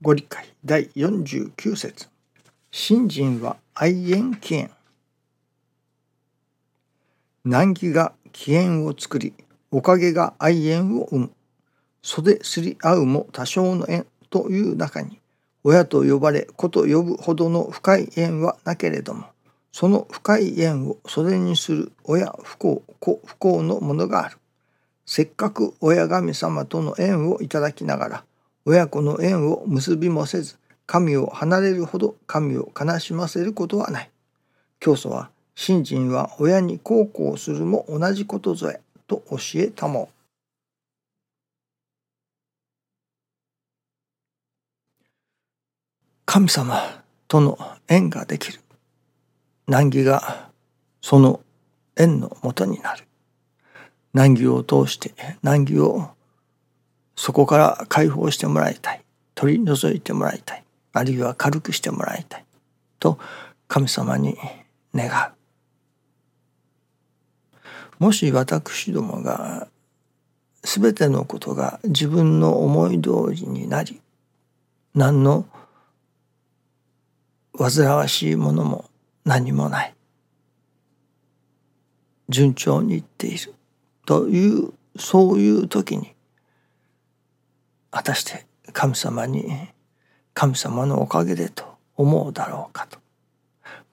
ご理解。第49節。信心は愛縁起縁難儀が起縁を作りおかげが愛縁を生む。袖すり合うも多少の縁という中に親と呼ばれ子と呼ぶほどの深い縁はなけれどもその深い縁を袖にする親不幸子不幸のものがある。せっかく親神様との縁をいただきながら親子の縁を結びもせず神を離れるほど神を悲しませることはない。教祖は信心は親に孝行するも同じことぞえと教えたも。神様との縁ができる。難儀がその縁のもとになる。難儀を通して難儀をそこから解放してもらいたい。取り除いてもらいたい。あるいは軽くしてもらいたい。と神様に願う。もし私どもが全てのことが自分の思い通りになり何の煩わしいものも何もない。順調にいっている。というそういう時に果たして神様に神様のおかげでと思うだろうかと。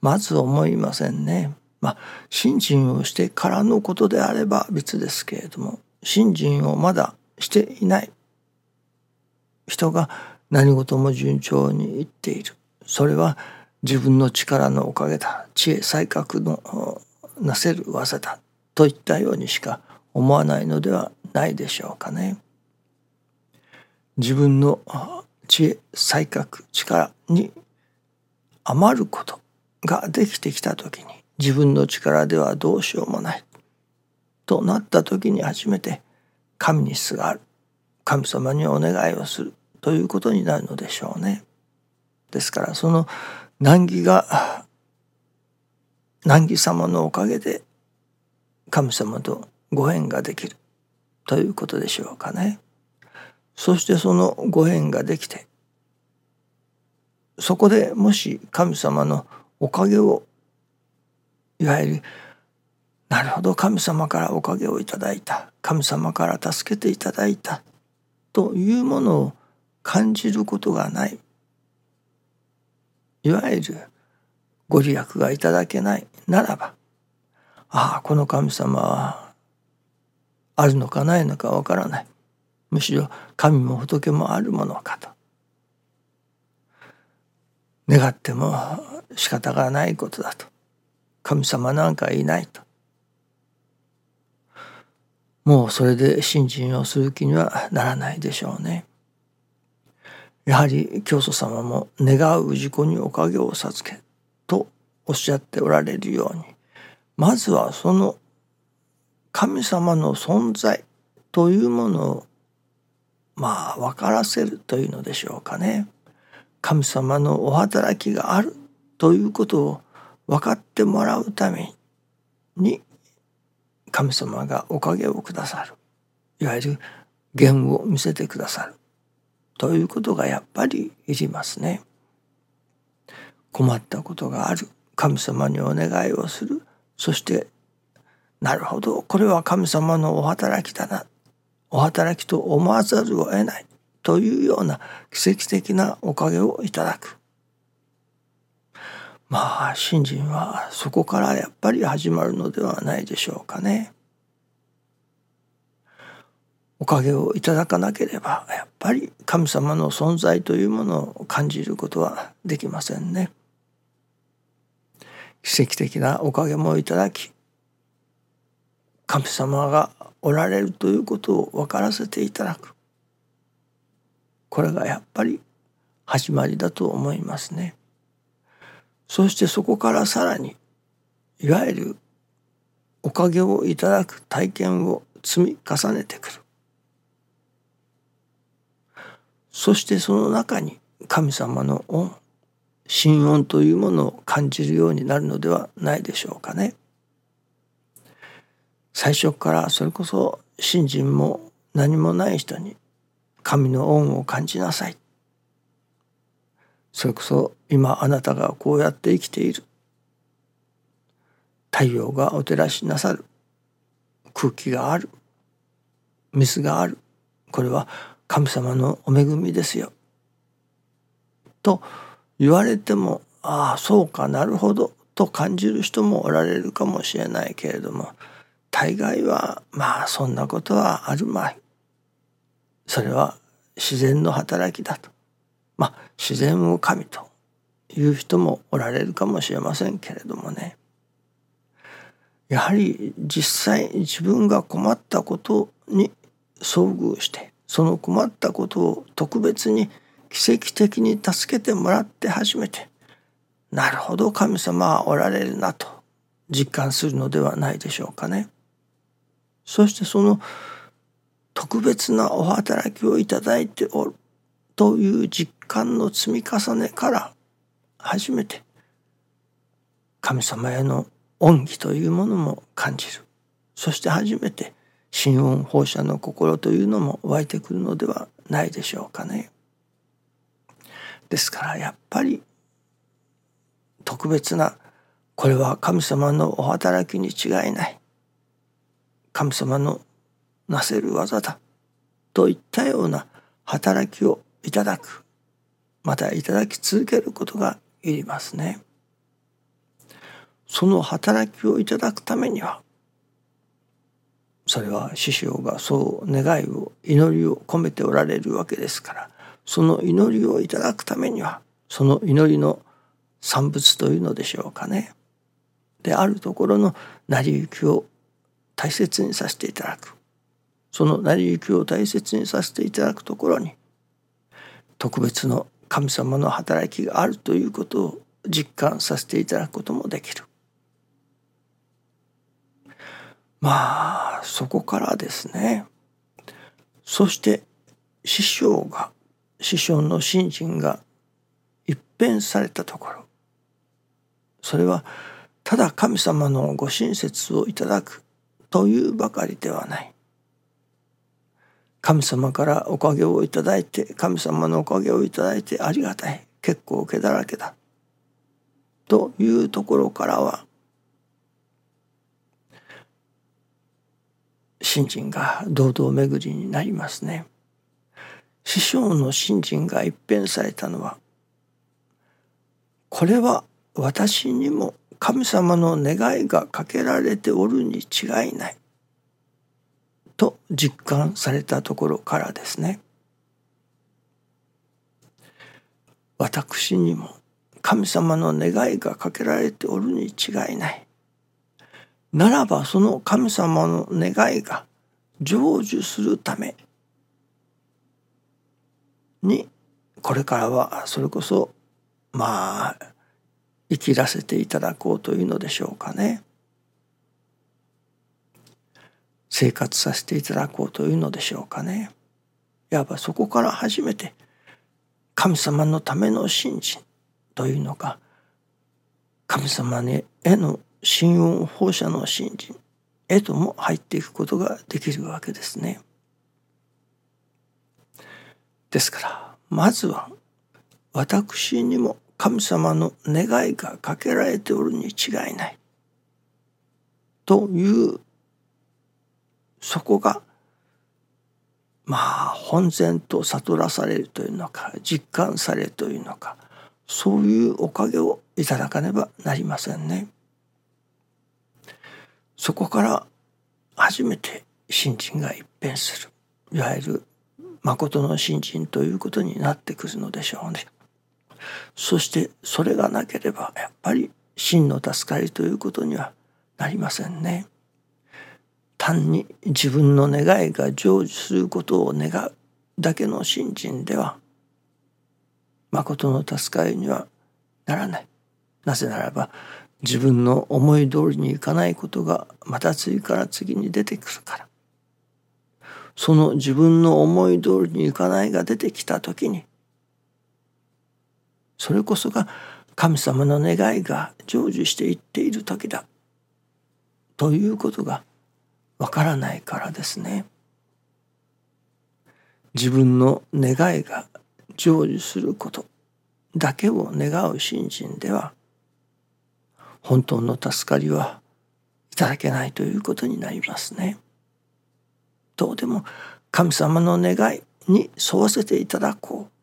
まず思いませんね。まあ信心をしてからのことであれば別ですけれども信心をまだしていない。人が何事も順調にいっている。それは自分の力のおかげだ。知恵才覚のなせる技だ。といったようにしか思わないのではないでしょうかね。自分の知恵才覚力に余ることができてきた時に自分の力ではどうしようもないとなった時に初めて神にすがる神様にお願いをするということになるのでしょうね。ですからその難儀が難儀様のおかげで神様とご縁ができるということでしょうかね。そしてそのご縁ができてそこでもし神様のおかげをいわゆるなるほど神様からおかげをいただいた神様から助けていただいたというものを感じることがないいわゆるご利益がいただけないならばああこの神様はあるのかないのかわからない。むしろ神も仏もあるものかと。願っても仕方がないことだと。神様なんかいないと。もうそれで信心をする気にはならないでしょうね。やはり教祖様も願う氏子におかげを授けとおっしゃっておられるようにまずはその神様の存在というものをまあ分からせるというのでしょうかね。神様のお働きがあるということを分かってもらうために神様がおかげをくださる。いわゆる言を見せてくださるということがやっぱりいりますね。困ったことがある。神様にお願いをする。そしてなるほど。これは神様のお働きだな。お働きと思わざるを得ないというような奇跡的なおかげをいただくまあ信心はそこからやっぱり始まるのではないでしょうかね。おかげをいただかなければやっぱり神様の存在というものを感じることはできませんね。奇跡的なおかげもいただき神様がおられるということを分からせていただくこれがやっぱり始まりだと思いますね。そしてそこからさらにいわゆるおかげをいただく体験を積み重ねてくる。そしてその中に神様の恩神恩というものを感じるようになるのではないでしょうかね。最初からそれこそ信心も何もない人に神の恩を感じなさい。それこそ今あなたがこうやって生きている。太陽がお照らしなさる。空気がある。水がある。これは神様のお恵みですよ。と言われてもああそうかなるほど。と感じる人もおられるかもしれないけれども大概はまあそんなことはあるまい。それは自然の働きだと。まあ自然を神という人もおられるかもしれませんけれどもね。やはり実際自分が困ったことに遭遇してその困ったことを特別に奇跡的に助けてもらって初めてなるほど神様はおられるなと実感するのではないでしょうかね。そしてその特別なお働きをいただいておるという実感の積み重ねから初めて神様への恩義というものも感じるそして初めて心音放射の心というのも湧いてくるのではないでしょうかね。ですからやっぱり特別なこれは神様のお働きに違いない神様のなせる技だといったような働きをいただくまたいただき続けることがいりますね。その働きをいただくためにはそれは師匠がそう願いを祈りを込めておられるわけですからその祈りをいただくためにはその祈りの産物というのでしょうかね。であるところの成り行きを大切にさせていただく。その成り行きを大切にさせていただくところに特別の神様の働きがあるということを実感させていただくこともできる。まあそこからですね。そして師匠が師匠の信心が一変されたところ。それはただ神様のご親切をいただくというばかりではない。神様からおかげをいただいて神様のおかげをいただいてありがたい。結構毛だらけだ。というところからは信心が堂々巡りになりますね。師匠の信心が一変されたのはこれは私にも神様の願いがかけられておるに違いない。と実感されたところからですね。私にも神様の願いがかけられておるに違いない。ならばその神様の願いが成就するため。にこれからはそれこそまあ生きらせていただこうというのでしょうかね。生活させていただこうというのでしょうかね。いわばそこから初めて神様のための信心というのか神様への心音放射の信心へとも入っていくことができるわけですね。ですからまずは私にも神様の願いがかけられておるに違いないというそこがまあ本然と悟らされるというのか実感されるというのかそういうおかげをいただかねばなりませんね。そこから初めて信心が一変するいわゆる誠の信心ということになってくるのでしょうね。そしてそれがなければやっぱり真の助かりということにはなりませんね。単に自分の願いが成就することを願うだけの信心では誠の助かりにはならない。なぜならば自分の思い通りにいかないことがまた次から次に出てくるからその自分の思い通りにいかないが出てきた時にそれこそが神様の願いが成就していっている時だということがわからないからですね。自分の願いが成就することだけを願う信心では本当の助かりはいただけないということになりますね。どうでも神様の願いに沿わせていただこう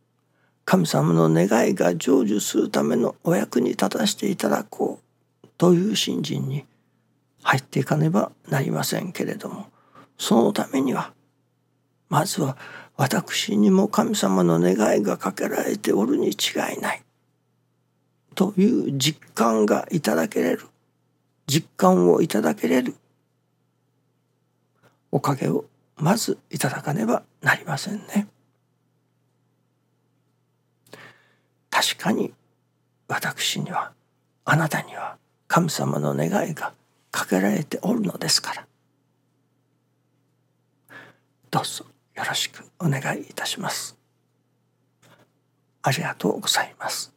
神様の願いが成就するためのお役に立たせていただこうという信心に入っていかねばなりませんけれどもそのためにはまずは私にも神様の願いがかけられておるに違いないという実感がいただけれる実感をいただけれるおかげをまずいただかねばなりませんね。確かに私にはあなたには神様の願いがかけられておるのですからどうぞよろしくお願いいたします。ありがとうございます。